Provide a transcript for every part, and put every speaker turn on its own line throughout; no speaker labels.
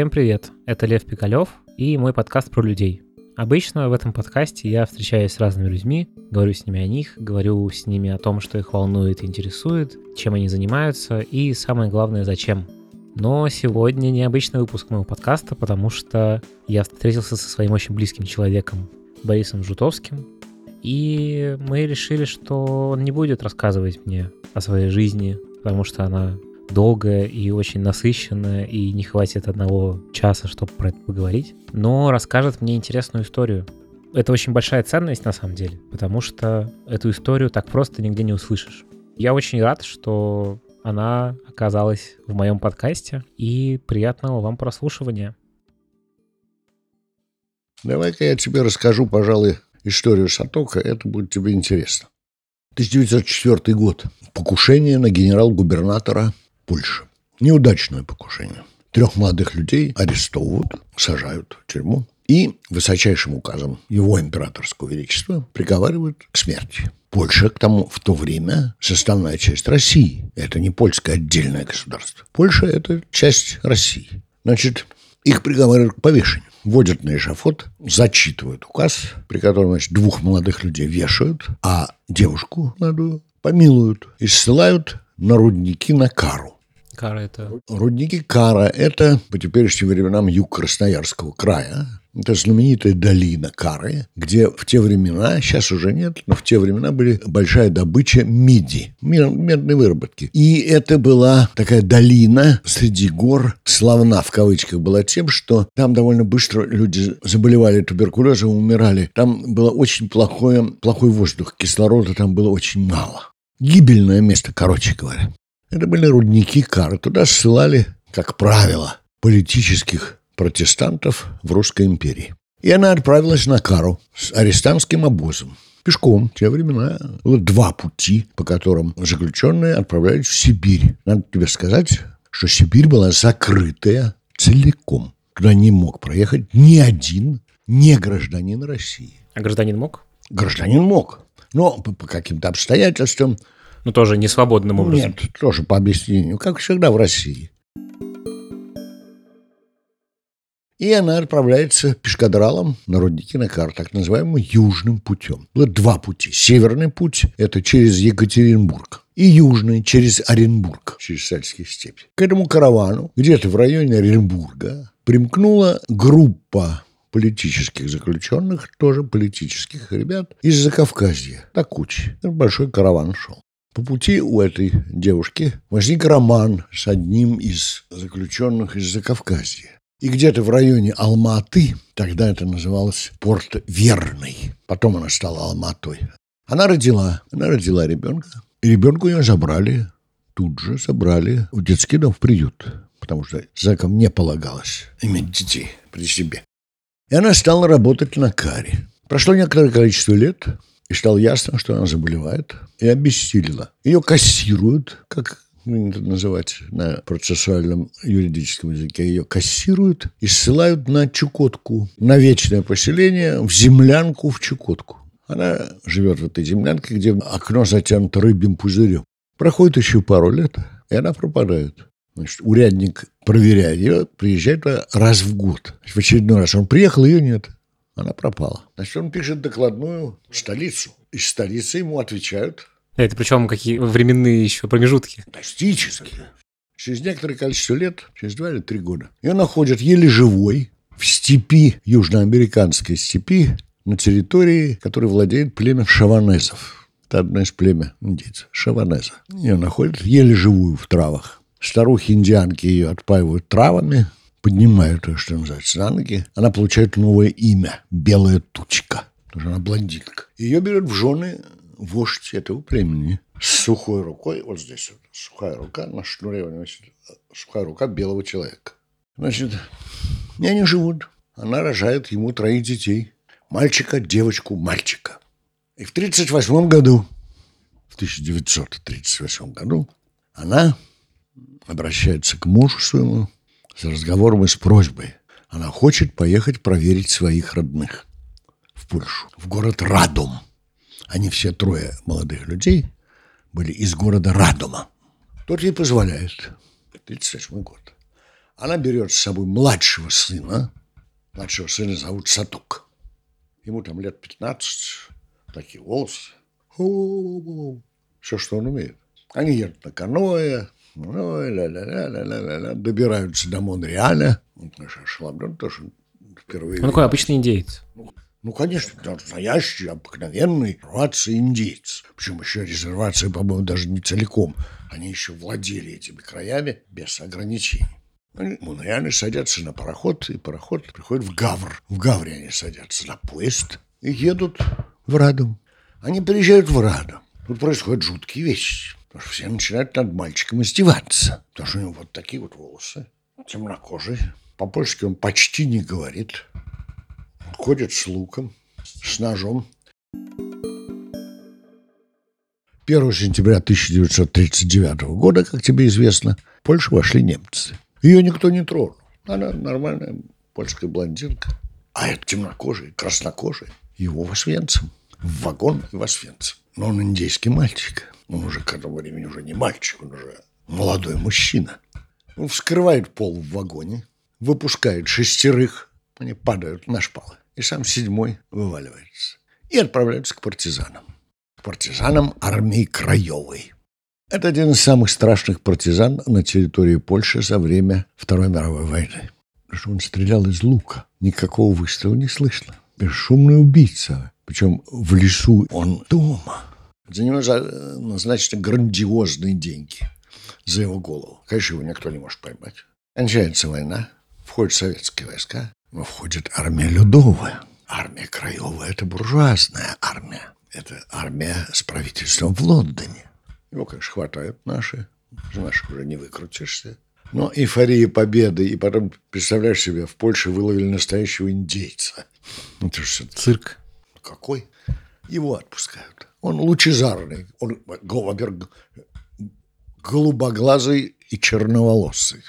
Всем привет, это Лев Пикалев и мой подкаст про людей. Обычно в этом подкасте я встречаюсь с разными людьми, говорю с ними о них, говорю с ними о том, что их волнует и интересует, чем они занимаются и, самое главное, зачем. Но сегодня необычный выпуск моего подкаста, потому что я встретился со своим очень близким человеком, Борисом Жутовским, и мы решили, что он не будет рассказывать мне о своей жизни, потому что она долгая и очень насыщенная, и не хватит одного часа, чтобы про это поговорить, но расскажет мне интересную историю. Это очень большая ценность на самом деле, потому что эту историю так просто нигде не услышишь. Я очень рад, что она оказалась в моем подкасте, и приятного вам прослушивания.
Давай-ка я тебе расскажу, пожалуй, историю Сатока, это будет тебе интересно. 1904 год. Покушение на генерал-губернатора Польши. Неудачное покушение. Трех молодых людей арестовывают, сажают в тюрьму и высочайшим указом его императорского величества приговаривают к смерти. Польша к тому в то время составная часть России. Это не польское отдельное государство. Польша – это часть России. Значит, их приговаривают к повешению. Вводят на эшафот, зачитывают указ, при котором значит, двух молодых людей вешают, а девушку молодую помилуют и ссылают на рудники на кару.
Кара это...
Рудники Кара – это по теперешним временам юг Красноярского края. Это знаменитая долина Кары, где в те времена, сейчас уже нет, но в те времена были большая добыча меди, медной выработки. И это была такая долина среди гор, славна в кавычках была тем, что там довольно быстро люди заболевали туберкулезом, умирали. Там было очень плохое, плохой воздух, кислорода там было очень мало. Гибельное место, короче говоря. Это были рудники Кары. Туда ссылали, как правило, политических протестантов в Русской империи. И она отправилась на Кару с арестантским обозом. Пешком в те времена было два пути, по которым заключенные отправлялись в Сибирь. Надо тебе сказать, что Сибирь была закрытая целиком. Туда не мог проехать ни один не гражданин России.
А гражданин мог?
Гражданин мог. Но по, по каким-то обстоятельствам
ну, тоже не свободным образом.
Нет, тоже по объяснению, как всегда в России. И она отправляется пешкадралом на рудники на кар, так называемым южным путем. Было два пути. Северный путь – это через Екатеринбург. И южный – через Оренбург, через Сальские степи. К этому каравану, где-то в районе Оренбурга, примкнула группа политических заключенных, тоже политических ребят из Закавказья, Такучи. Большой караван шел. По пути у этой девушки возник роман с одним из заключенных из Закавказья. И где-то в районе Алматы, тогда это называлось порт Верный, потом она стала Алматой, она родила, она родила ребенка. И ребенку ее забрали, тут же забрали в детский дом, в приют, потому что зэкам не полагалось иметь детей при себе. И она стала работать на каре. Прошло некоторое количество лет, и стало ясно, что она заболевает, и обессилила. Ее кассируют, как принято называть на процессуальном юридическом языке, ее кассируют и ссылают на Чукотку, на вечное поселение, в землянку в Чукотку. Она живет в этой землянке, где окно затянуто рыбьим пузырем. Проходит еще пару лет, и она пропадает. Значит, урядник проверяет ее, приезжает раз в год. В очередной раз он приехал, ее нет. Она пропала. Значит, он пишет докладную в столицу. Из столицы ему отвечают.
Это причем какие временные еще промежутки?
Фантастические. Через некоторое количество лет, через два или три года, ее находят еле живой в степи, южноамериканской степи, на территории, которой владеет племя шаванезов. Это одно из племя индейцев. Шаванеза. Ее находят еле живую в травах. Старухи-индианки ее отпаивают травами, поднимают ее, что называется, на ноги, она получает новое имя – Белая Тучка. Потому что она блондинка. Ее берет в жены вождь этого племени с сухой рукой, вот здесь вот, сухая рука, на шнуре у него сухая рука белого человека. Значит, и они живут. Она рожает ему троих детей. Мальчика, девочку, мальчика. И в 1938 году, в 1938 году, она обращается к мужу своему, с разговором и с просьбой. Она хочет поехать проверить своих родных в Польшу, в город Радом. Они все трое молодых людей были из города Радома. Тот ей позволяет. 38 год. Она берет с собой младшего сына. Младшего сына зовут Сатук. Ему там лет 15, такие волосы. Все, что он умеет. Они едут на каноэ, ой, ля ля ля ля ля ля добираются до Монреаля. Вот наш Шламброн тоже впервые.
Он такой обычный индейец.
Ну, конечно, настоящий, обыкновенный резервация индейец. Причем еще резервация, по-моему, даже не целиком. Они еще владели этими краями без ограничений. Они, Монреале садятся на пароход, и пароход приходит в Гавр. В Гавре они садятся на поезд и едут в Радом. Они приезжают в Радом. Тут происходят жуткие вещи. Потому что все начинают над мальчиком издеваться. Потому что у него вот такие вот волосы, темнокожий. По-польски он почти не говорит. Ходит с луком, с ножом. 1 сентября 1939 года, как тебе известно, в Польшу вошли немцы. Ее никто не тронул. Она нормальная польская блондинка. А это темнокожий, краснокожий. Его в Освенцим. В вагон в Освенцим. Но он индейский мальчик. Он уже к этому времени уже не мальчик, он уже молодой мужчина. Он вскрывает пол в вагоне, выпускает шестерых, они падают на шпалы. И сам седьмой вываливается. И отправляются к партизанам. К партизанам армии Краевой. Это один из самых страшных партизан на территории Польши за время Второй мировой войны. Потому что он стрелял из лука. Никакого выстрела не слышно. Бесшумный убийца. Причем в лесу он дома. За него назначены грандиозные деньги за его голову. Конечно, его никто не может поймать. Кончается война, входят советские войска, но входит армия Людовая. Армия Краевая – это буржуазная армия. Это армия с правительством в Лондоне. Его, конечно, хватают наши. Наших уже не выкрутишься. Но эйфория победы. И потом, представляешь себе, в Польше выловили настоящего индейца.
Это же цирк.
Какой? Его отпускают. Он лучезарный. Он, во-первых, голубоглазый и черноволосый.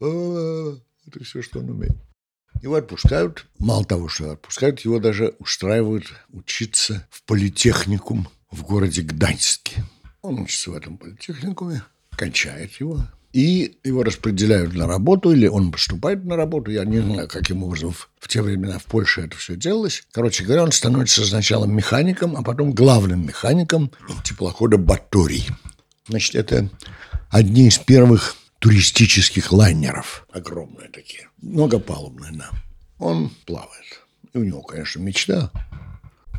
А, это все, что он умеет. Его отпускают. Мало того, что отпускают, его даже устраивают учиться в политехникум в городе Гданьске. Он учится в этом политехникуме, кончает его. И его распределяют на работу, или он поступает на работу. Я не знаю, каким образом в, те времена в Польше это все делалось. Короче говоря, он становится сначала механиком, а потом главным механиком теплохода «Баторий». Значит, это одни из первых туристических лайнеров. Огромные такие, многопалубные, да. Он плавает. И у него, конечно, мечта.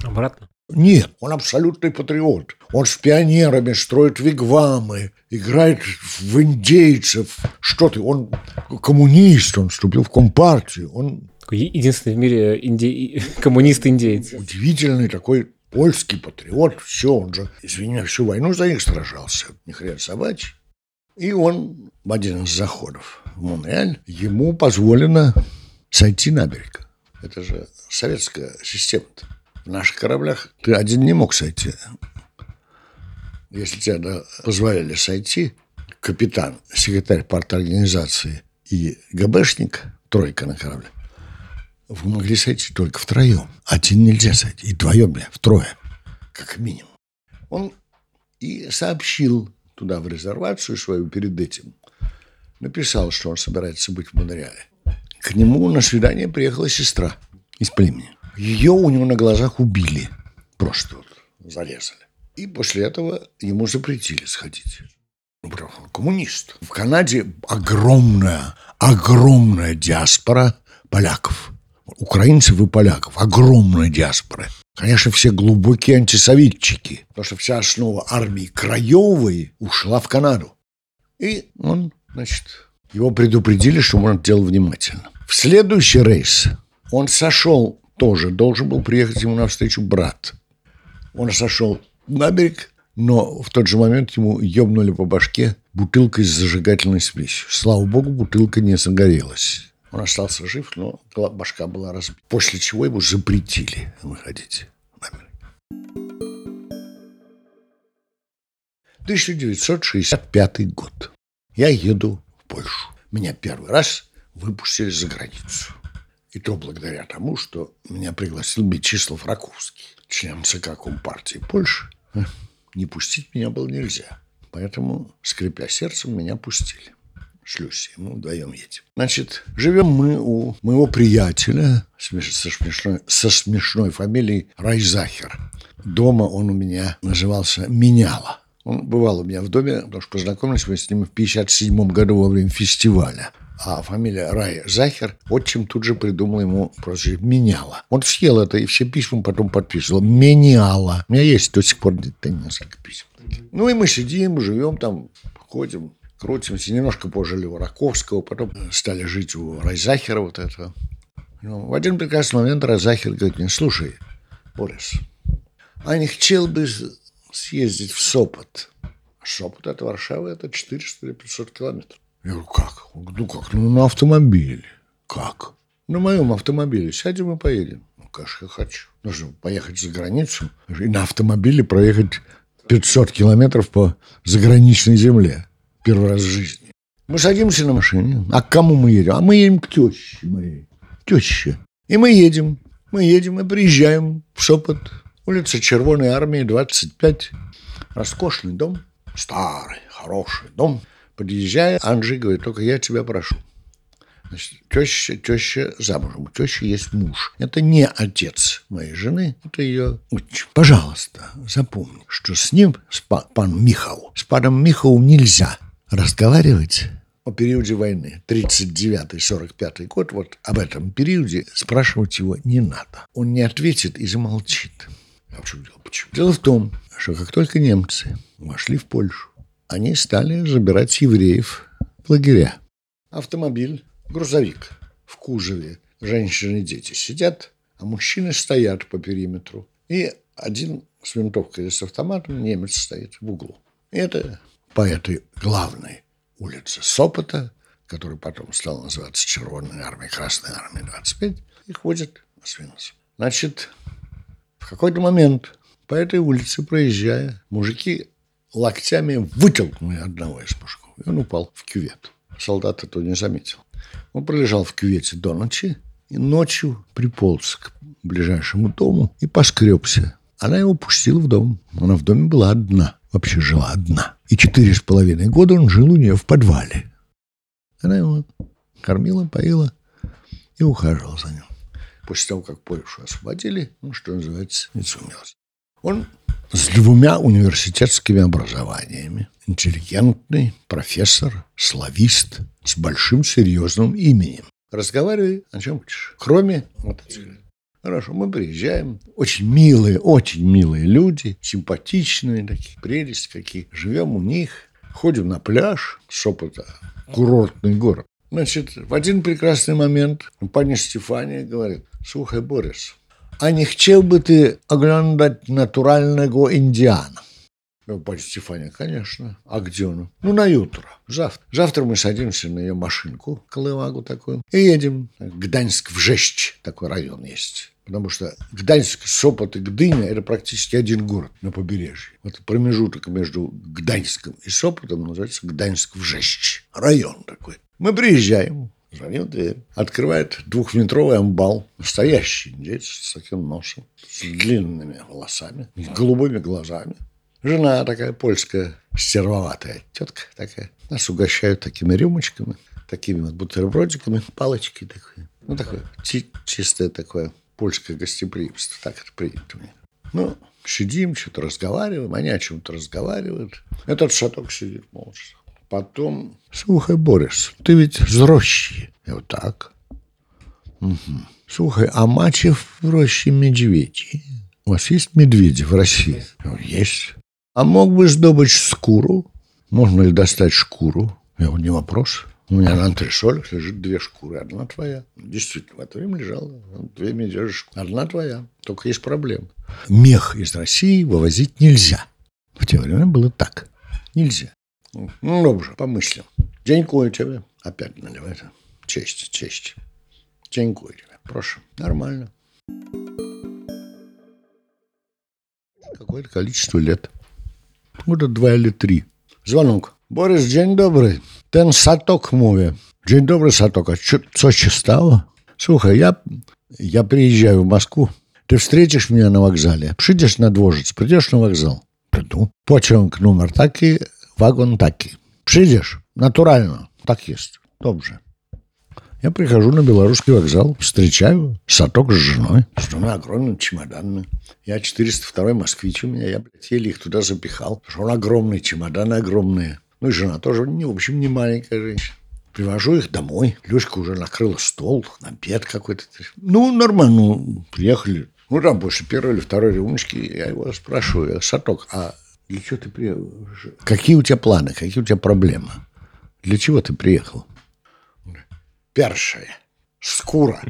Обратно?
Нет, он абсолютный патриот. Он с пионерами строит вигвамы, играет в индейцев. Что ты, он коммунист, он вступил в Компартию. Он...
Единственный в мире инди... коммунист-индейец.
Удивительный такой польский патриот. Все, он же, извини, всю войну за них сражался. Ни хрен собачий. И он в один из заходов в Монреаль, ему позволено сойти на берег. Это же советская система -то. В наших кораблях ты один не мог сойти. Если тебя позволяли сойти, капитан, секретарь парторганизации и ГБшник, тройка на корабле, вы могли сойти только втроем. Один нельзя сойти. И вдвоем, бля, втрое, как минимум. Он и сообщил туда, в резервацию свою перед этим, написал, что он собирается быть в Монреале. К нему на свидание приехала сестра из племени. Ее у него на глазах убили. Просто вот зарезали. И после этого ему запретили сходить. Ну, потому коммунист. В Канаде огромная, огромная диаспора поляков. Украинцев и поляков. Огромная диаспора. Конечно, все глубокие антисоветчики, потому что вся основа армии Краевой ушла в Канаду. И он, значит, его предупредили, что он делал внимательно. В следующий рейс он сошел тоже, должен был приехать ему навстречу брат. Он сошел на берег, но в тот же момент ему ёбнули по башке бутылкой с зажигательной смесью. Слава богу, бутылка не загорелась. Он остался жив, но башка была разбита. После чего его запретили выходить на берег. 1965 год. Я еду в Польшу. Меня первый раз выпустили за границу. И то благодаря тому, что меня пригласил Мечислав Раковский, член ЦК Компартии Польши. Не пустить меня было нельзя. Поэтому, скрипя сердцем, меня пустили. шлюсь. Мы вдвоем едем. Значит, живем мы у моего приятеля со смешной, со смешной фамилией Райзахер. Дома он у меня назывался Меняла. Он бывал у меня в доме, потому что познакомились мы с ним в 57 году во время фестиваля. А фамилия Рай Захер отчим тут же придумал ему прозвище Меняла. Он съел это и все письма потом подписывал. Меняла. У меня есть до сих пор несколько писем. Ну и мы сидим, живем там, ходим, крутимся. Немножко пожили у Раковского, потом стали жить у Райзахера вот этого. Ну, в один прекрасный момент Райзахер говорит мне, слушай, Борис, а не хотел бы съездить в Сопот? Сопот от Варшавы это 400 или 500 километров. Я говорю, как? Ну как? Ну на автомобиле. Как? На моем автомобиле. Сядем и поедем. Ну, конечно, я хочу. Нужно поехать за границу и на автомобиле проехать 500 километров по заграничной земле. Первый раз в жизни. Мы садимся на машине. А к кому мы едем? А мы едем к теще моей. Теще. И мы едем. Мы едем и приезжаем в Сопот. Улица Червоной Армии, 25. Роскошный дом. Старый, хороший дом. Подъезжая, Анжи говорит, только я тебя прошу. Значит, теща, теща замужем. У тещи есть муж. Это не отец моей жены, это ее отчим. Пожалуйста, запомни, что с ним, с пан, пан Михау, с паном Михау нельзя разговаривать о периоде войны, 39-45 год, вот об этом периоде спрашивать его не надо. Он не ответит и замолчит. А почему дело? Почему? Дело в том, что как только немцы вошли в Польшу, они стали забирать евреев в лагеря. Автомобиль, грузовик в кузове, женщины и дети сидят, а мужчины стоят по периметру. И один с винтовкой или с автоматом немец стоит в углу. И это по этой главной улице Сопота, которая потом стала называться Червоной армией, Красной армией 25, и ходят освинцы. Значит, в какой-то момент по этой улице, проезжая, мужики локтями вытолкнули одного из мужиков. И он упал в кювет. Солдат этого не заметил. Он пролежал в кювете до ночи и ночью приполз к ближайшему дому и поскребся. Она его пустила в дом. Она в доме была одна. Вообще жила одна. И четыре с половиной года он жил у нее в подвале. Она его кормила, поила и ухаживала за ним. После того, как Польшу освободили, ну, что называется, не сумелось. Он с двумя университетскими образованиями. Интеллигентный профессор, славист, с большим серьезным именем. Разговаривай о чем хочешь, кроме мотоцикла. Хорошо, мы приезжаем. Очень милые, очень милые люди, симпатичные такие, прелесть какие. Живем у них, ходим на пляж, Сопота, курортный город. Значит, в один прекрасный момент паня Стефания говорит, слухай, Борис, а не хотел бы ты оглядать натурального индиана? Ну, пані Стефания, конечно. А где он? Ну, на утро. Завтра. Завтра мы садимся на ее машинку, колымагу такую, и едем. Гданьск в Жесть такой район есть. Потому что Гданьск, Сопот и Гдыня – это практически один город на побережье. Вот промежуток между Гданьском и Сопотом называется Гданьск в Жесть. Район такой. Мы приезжаем, Звонил в дверь. Открывает двухметровый амбал. Настоящий индейец с таким носом, с длинными волосами, голубыми глазами. Жена такая польская, стервоватая тетка такая. Нас угощают такими рюмочками, такими вот бутербродиками, палочки такой. Ну, такое чи- чистое такое польское гостеприимство. Так это принято них. Ну, сидим, что-то разговариваем, они о чем-то разговаривают. Этот шаток сидит молча. Потом, слухай, Борис, ты ведь з рощи. Я вот так. Угу. Слухай, а мачев в роще медведи? У вас есть медведи в России? Есть. А мог бы сдобыть шкуру? Можно ли достать шкуру? Я говорю, не вопрос. У меня на антресолях лежит две шкуры. Одна твоя. Действительно, в это время лежало две медвежьи шкуры. Одна твоя. Только есть проблема. Мех из России вывозить нельзя. В те времена было так. Нельзя. Ну, добре, помыслим. Дякую тебе. Опять наливайте. Честь, честь. Дякую тебе. Прошу. Нормально. Какое-то количество лет. Года два или три. Звонок. Борис, день добрый. Ten Саток mówię. Dzień dobry, Саток. А что, что się? Słuchaj, я, я приезжаю в Москву. Ты встретишь меня на вокзале. Przyjdziesz на дворец, придешь на вокзал. Приду. Pociąg numer taki, wagon taki. Przyjdziesz, naturalno. Так есть. Добре. Я прихожу на Белорусский вокзал, встречаю Саток с женой, с двумя огромными чемоданами. Я 402 москвич у меня, я, блядь, еле их туда запихал. Потому что он огромный, чемоданы огромные. Ну и жена тоже, не, в общем, не маленькая женщина. Привожу их домой. Люська уже накрыла стол, обед какой-то. Ну, нормально. Ну, приехали. Ну, там после первой или второй рюмочки я его спрашиваю. Саток, а для чего ты приехал? Какие у тебя планы? Какие у тебя проблемы? Для чего ты приехал? Першая. Скура.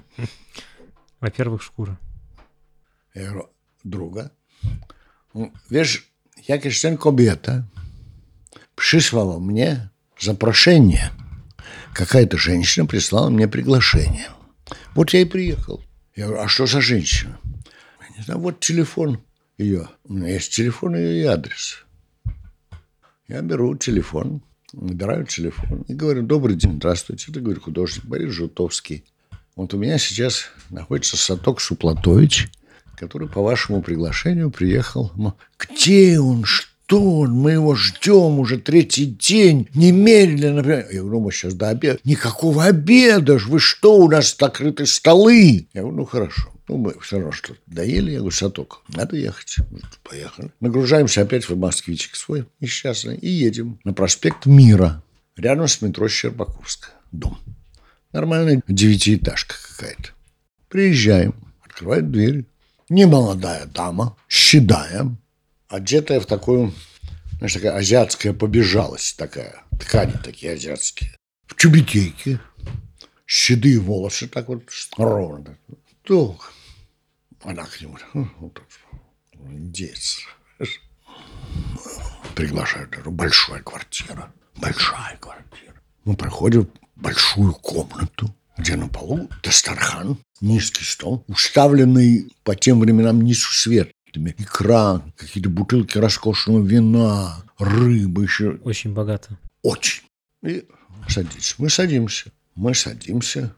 Во-первых, шкура.
Я говорю, друга. Ну, Wiesz, jakaś ten kobieta przysłała мне запрошение. Какая-то женщина прислала мне приглашение. Вот я и приехал. Я говорю, а что за женщина? Я не знаю, вот телефон ее. У меня есть телефон ее и адрес. Я беру телефон, набираю телефон и говорю, добрый день, здравствуйте. Это, говорю, художник Борис Жутовский. Вот у меня сейчас находится Саток Суплатович, который по вашему приглашению приехал. Где он? Что он? Мы его ждем уже третий день. Немедленно. Я говорю, ну, мы сейчас до обеда. Никакого обеда ж. Вы что? У нас накрыты столы. Я говорю, ну, хорошо. Ну, мы все равно что доели. Я говорю, Саток, надо ехать. Поехали. Нагружаемся опять в москвичек свой несчастный и едем на проспект Мира. Рядом с метро Щербаковская. Дом. Нормальная девятиэтажка какая-то. Приезжаем, открывает дверь. Немолодая дама, седая, одетая в такую, знаешь, такая азиатская побежалость такая. Ткани такие азиатские. В чубетейке. Седые волосы так вот ровно. Так. Она к нему. «Хм, вот Индеец. Приглашают. Говорю, Большая квартира. Большая квартира. Мы проходим большую комнату, где на полу Дастархан, низкий стол, уставленный по тем временам несусветными. Икра, какие-то бутылки роскошного вина, рыбы еще.
Очень богато.
Очень. И садись. Мы садимся. Мы садимся.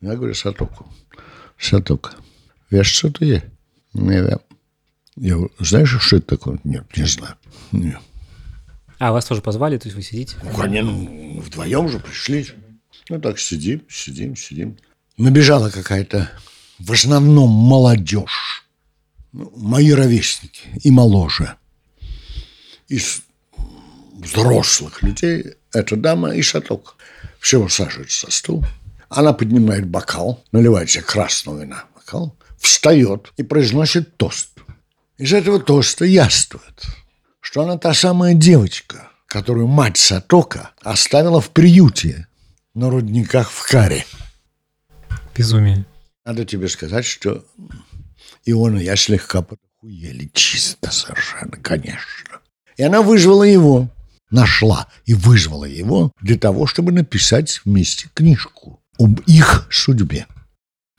Я говорю Сатоку. Саток, вешь, что ты е? Не вем. Я говорю, знаешь, что это такое? Нет, не знаю. Нет.
А, вас тоже позвали, то есть вы сидите?
Ну, конечно, вдвоем же пришли. Ну, так сидим, сидим, сидим. Набежала какая-то, в основном, молодежь. Ну, мои ровесники и моложе. Из взрослых людей эта дама и шаток. Все сажаются за стол. Она поднимает бокал, наливает себе красного вина в бокал, встает и произносит тост. Из этого тоста яствует, что она та самая девочка, которую мать Сатока оставила в приюте на рудниках в Каре.
Безумие.
Надо тебе сказать, что и он, и я слегка подохуели. Чисто совершенно, конечно. И она вызвала его, нашла и вызвала его для того, чтобы написать вместе книжку об их судьбе.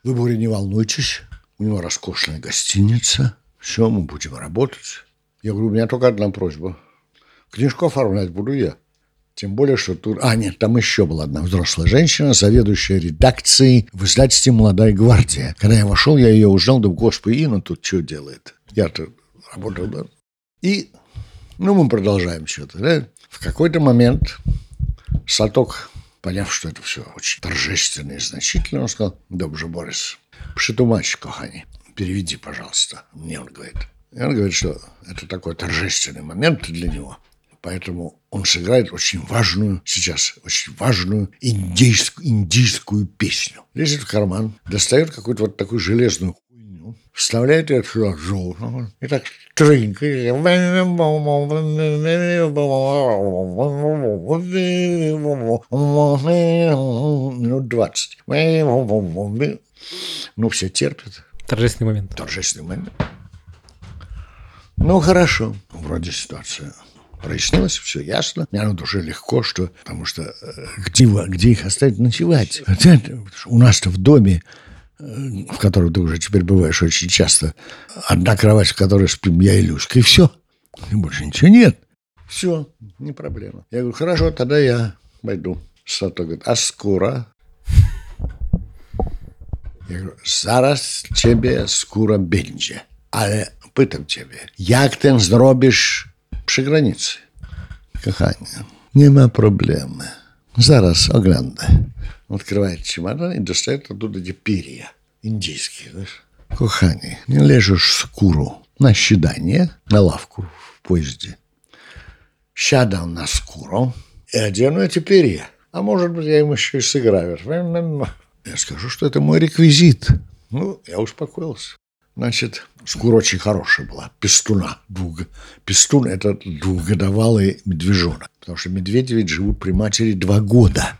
Вы, Боря, не волнуйтесь, у него роскошная гостиница, все, мы будем работать. Я говорю, у меня только одна просьба. Книжку оформлять буду я. Тем более, что тут... А, нет, там еще была одна взрослая женщина, заведующая редакцией в издательстве «Молодая гвардия». Когда я вошел, я ее узнал, да, господи, Инна тут что делает? Я-то работал, да? И, ну, мы продолжаем что-то, да? В какой-то момент Саток, поняв, что это все очень торжественно и значительно, он сказал, добре, Борис, притумач, кохани, переведи, пожалуйста. Мне он говорит. И он говорит, что это такой торжественный момент для него. Поэтому он сыграет очень важную, сейчас очень важную индейскую, индийскую песню. Лезет в карман, достает какую-то вот такую железную хуйню, вставляет ее туда желтую, и так трынкает. Минут двадцать. Ну, все терпят.
Торжественный момент.
Торжественный момент. Ну, хорошо. Вроде ситуация прояснилась, все ясно. Мне на душе легко, что... Потому что э, где, где их оставить ночевать? У нас-то в доме, э, в котором ты уже теперь бываешь очень часто, одна кровать, в которой спим я и Люська, и все. И больше ничего нет. Все, не проблема. Я говорю, хорошо, тогда я пойду. Сато говорит, а скоро? Я говорю, зараз skóra będzie, ale pytam ciebie, jak ten zrobisz przy granicy? Kochanie, nie ma problemy. Зараз огляну. Открывает чемодан и достает оттуда перья. Индийские, знаешь. Кохані, не лежиш скуру на щідання, на лавку в поезде. Сядам на скуру и одену эти перья. А может быть, я им еще и сыграю. Я скажу, что это мой реквизит. Ну, я успокоился. Значит, шкура очень хорошая была, пестуна. Двух... Пестун – это двухгодовалый медвежонок. Потому что медведи ведь живут при матери два года.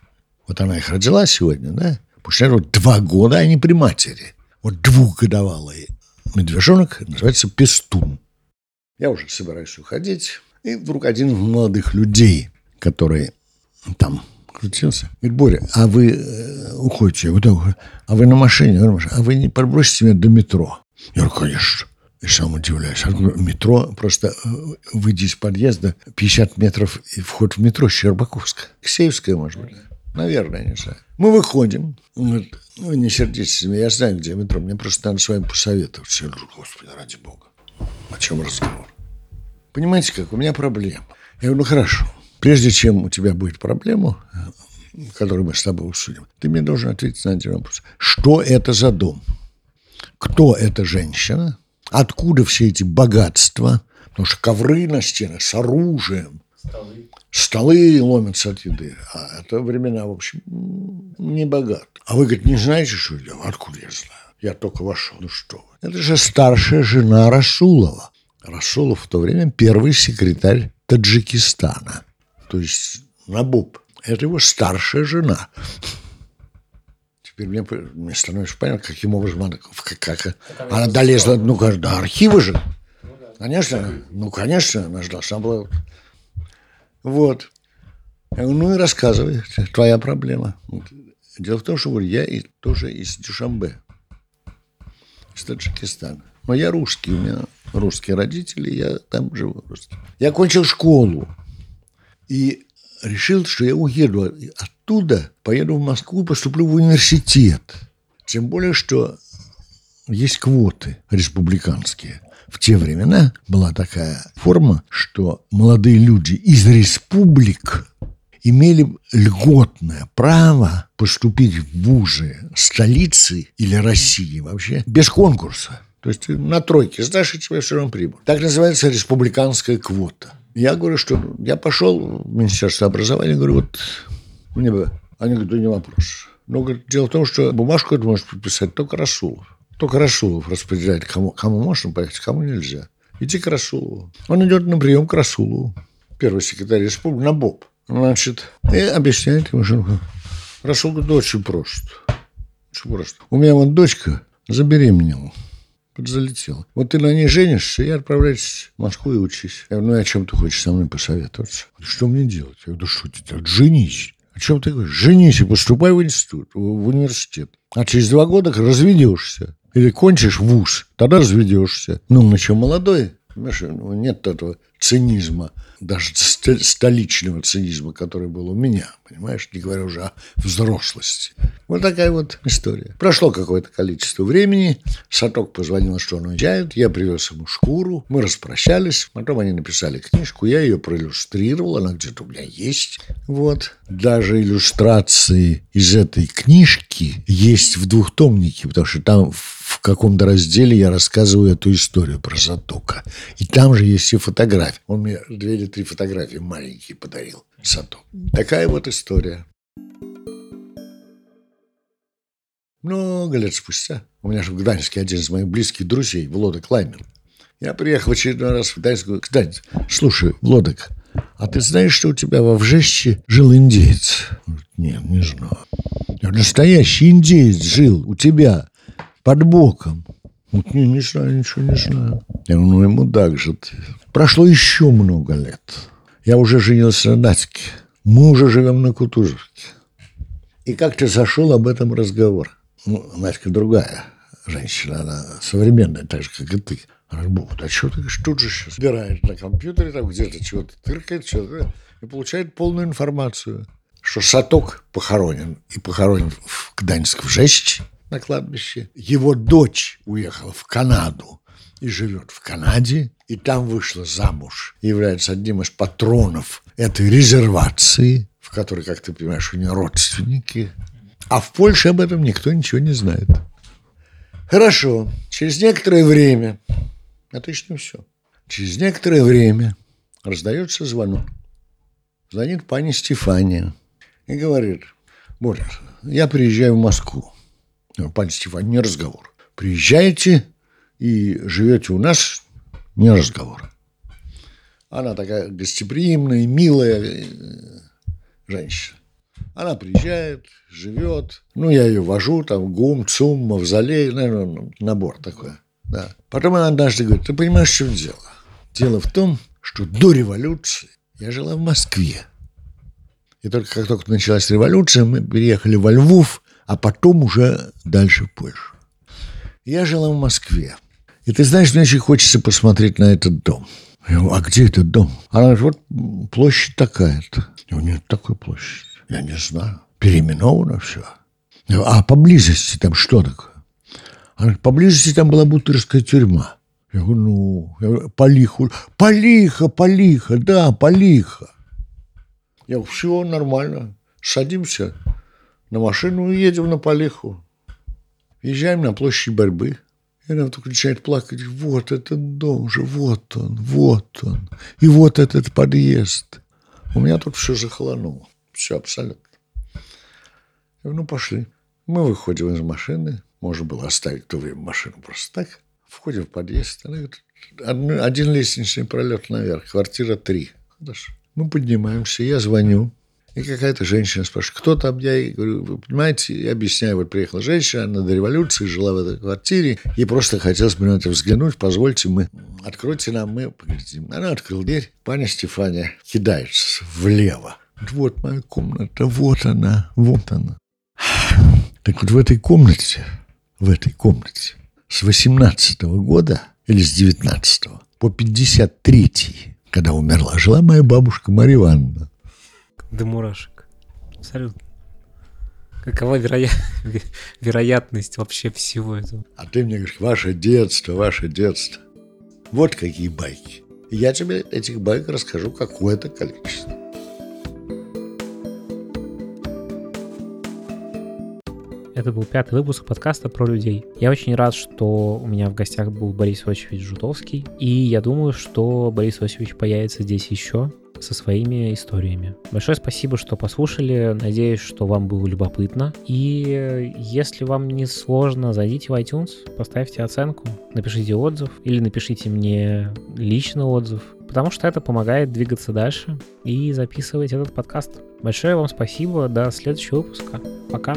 Вот она их родила сегодня, да? Пусть вот два года они при матери. Вот двухгодовалый медвежонок называется пестун. Я уже собираюсь уходить. И вдруг один из молодых людей, который там крутился, говорит, Боря, а вы э, уходите? Я говорю, а вы на машине? А вы не подбросите меня до метро? Я говорю, конечно. И сам удивляюсь. Метро, просто э, выйди из подъезда, 50 метров и вход в метро Щербаковская. Ксеевская, может быть. Наверное, не знаю. Мы выходим. Говорит, ну, не сердитесь я знаю, где метро. Мне просто надо с вами посоветоваться. Я говорю, господи, ради бога. О чем разговор? Понимаете, как у меня проблема. Я говорю, ну хорошо. Прежде чем у тебя будет проблема, которую мы с тобой усудим, ты мне должен ответить на один вопрос. Что это за дом? Кто эта женщина? Откуда все эти богатства? Потому что ковры на стенах с оружием. Столы. Столы ломятся от еды. А это времена, в общем, не богат. А вы, говорит, не знаете, что это? Откуда я знаю? Я только вошел. Ну что вы. Это же старшая жена Расулова. Расулов в то время первый секретарь Таджикистана. То есть Набуб. Это его старшая жена. Теперь мне, мне становится понятно, каким образом она, как, как, она долезла, ну, до архива же. Конечно, ну, конечно, она же должна была... Вот. Я говорю, ну и рассказывай, твоя проблема. Дело в том, что я и, тоже из Дюшамбе, из Таджикистана. Но я русский, у меня русские родители, я там живу. Я кончил школу. И решил, что я уеду оттуда, поеду в Москву и поступлю в университет. Тем более, что есть квоты республиканские. В те времена была такая форма, что молодые люди из республик имели льготное право поступить в вузы столицы или России вообще без конкурса. То есть на тройке сдашь, и тебе все равно прибыль. Так называется республиканская квота. Я говорю, что я пошел в Министерство образования, говорю, вот мне бы... Они говорят, да не вопрос. Но говорит, дело в том, что бумажку это может подписать только Расулов. Только Расулов распределяет, кому, кому можно поехать, кому нельзя. Иди к Расулову. Он идет на прием к Расулову. Первый секретарь республики на БОП. Значит, и объясняет ему, что Расул говорит, очень просто. Очень просто. У меня вот дочка забеременела подзалетел. Вот ты на ней женишься и отправляешься в Москву и учись. Я говорю, ну о чем ты хочешь со мной посоветоваться? Что мне делать? Я говорю, что ты? Женись. О чем ты говоришь? Женись и поступай в институт, в университет. А через два года разведешься. Или кончишь вуз, тогда разведешься. Ну, он еще молодой. Понимаешь, нет этого цинизма даже столичного цинизма, который был у меня, понимаешь, не говоря уже о взрослости. Вот такая вот история. Прошло какое-то количество времени, Саток позвонил, что он уезжает, я привез ему шкуру, мы распрощались, потом они написали книжку, я ее проиллюстрировал, она где-то у меня есть. Вот. Даже иллюстрации из этой книжки есть в двухтомнике, потому что там в каком-то разделе я рассказываю эту историю про Затока. И там же есть и фотографии. Он мне две или три фотографии маленькие подарил. Заток. Такая вот история. Много лет спустя. У меня же в Гданьске один из моих близких друзей, Влодок Лаймер. Я приехал в очередной раз в Гданьск. Кстати, слушай, Влодок, а ты знаешь, что у тебя во Вжеще жил индеец? Нет, не знаю. Настоящий индеец жил у тебя под боком. Вот не, не знаю, ничего не знаю. Я говорю, ну ему так же. Прошло еще много лет. Я уже женился на Надьке. Мы уже живем на Кутузовке. И как-то зашел об этом разговор. Ну, Надька другая женщина, она современная, так же, как и ты. Она говорит, а что ты тут же сейчас собираешь на компьютере, там где-то чего-то тыркает, что-то, и получает полную информацию, что Саток похоронен, и похоронен в Гданьск в Жесть, на кладбище. Его дочь уехала в Канаду и живет в Канаде, и там вышла замуж, является одним из патронов этой резервации в которой, как ты понимаешь, у нее родственники. А в Польше об этом никто ничего не знает. Хорошо. Через некоторое время, не все, через некоторое время раздается звонок. Звонит пани Стефания и говорит, вот, я приезжаю в Москву. Пани Стефания, не разговор. Приезжаете и живете у нас, не разговор. Она такая гостеприимная, милая э, женщина. Она приезжает, живет. Ну, я ее вожу, там, гум, цум, мавзолей, наверное, набор такой. Да. Потом она однажды говорит, ты понимаешь, в чем дело? Дело в том, что до революции я жила в Москве. И только как только началась революция, мы переехали во Львов, а потом уже дальше в Польшу. Я жила в Москве. И ты знаешь, мне очень хочется посмотреть на этот дом. Я говорю, а где этот дом? Она говорит, вот площадь такая-то. Говорю, нет такой площади. Я не знаю. Переименовано все. Я говорю, а поблизости там что такое? Она говорит, поблизости там была бутырская тюрьма. Я говорю, ну, я говорю, полиху. Полиха, полиха, да, полиха. Я говорю, все нормально. Садимся на машину и едем на полиху. Езжаем на площадь борьбы. И она вдруг начинает плакать. Вот этот дом же, вот он, вот он. И вот этот подъезд. У меня тут все захолонуло. Все абсолютно. Я говорю, ну, пошли. Мы выходим из машины. Можно было оставить то время машину просто так. Входим в подъезд. Она говорит, один лестничный пролет наверх. Квартира три. Хорошо. Мы поднимаемся. Я звоню. И какая-то женщина спрашивает, кто там? Я говорю, вы понимаете, я объясняю, вот приехала женщина, она до революции жила в этой квартире, ей просто хотелось это взглянуть, позвольте мы, откройте нам, мы поглядим. Она открыла дверь, паня Стефания кидается влево. Вот моя комната, вот она, вот она. Так вот в этой комнате, в этой комнате с 18 -го года или с 19 -го, по 53 когда умерла, жила моя бабушка Мария Ивановна
до мурашек. Абсолютно. Какова вероя... вероятность вообще всего этого?
А ты мне говоришь, ваше детство, ваше детство. Вот какие байки. Я тебе этих байк расскажу какое-то количество.
Это был пятый выпуск подкаста про людей. Я очень рад, что у меня в гостях был Борис Осипович Жутовский. И я думаю, что Борис Осипович появится здесь еще со своими историями. Большое спасибо, что послушали. Надеюсь, что вам было любопытно. И если вам не сложно, зайдите в iTunes, поставьте оценку, напишите отзыв или напишите мне личный отзыв, потому что это помогает двигаться дальше и записывать этот подкаст. Большое вам спасибо. До следующего выпуска. Пока.